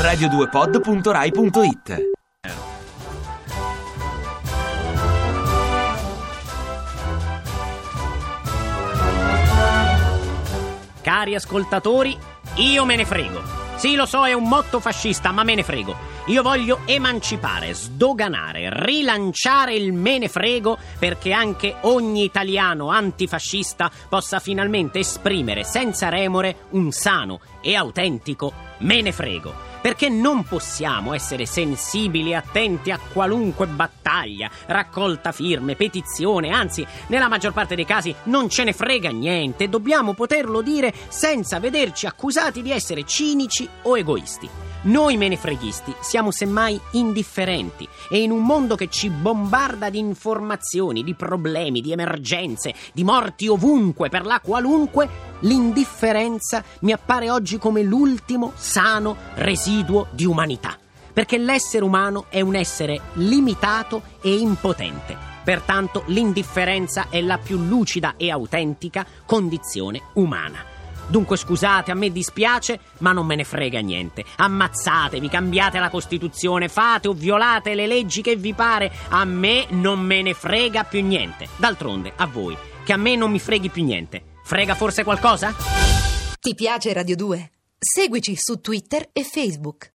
radio2pod.rai.it Cari ascoltatori, io me ne frego. Sì, lo so, è un motto fascista, ma me ne frego. Io voglio emancipare, sdoganare, rilanciare il me ne frego perché anche ogni italiano antifascista possa finalmente esprimere senza remore un sano e autentico me ne frego perché non possiamo essere sensibili e attenti a qualunque battaglia, raccolta firme, petizione, anzi, nella maggior parte dei casi non ce ne frega niente, dobbiamo poterlo dire senza vederci accusati di essere cinici o egoisti. Noi menefreghisti siamo semmai indifferenti e in un mondo che ci bombarda di informazioni, di problemi, di emergenze, di morti ovunque per la qualunque, l'indifferenza mi appare oggi come l'ultimo sano residuo di umanità. Perché l'essere umano è un essere limitato e impotente. Pertanto l'indifferenza è la più lucida e autentica condizione umana. Dunque scusate, a me dispiace, ma non me ne frega niente. Ammazzatevi, cambiate la Costituzione, fate o violate le leggi che vi pare. A me non me ne frega più niente. D'altronde, a voi, che a me non mi freghi più niente. Frega forse qualcosa? Ti piace Radio 2? Seguici su Twitter e Facebook.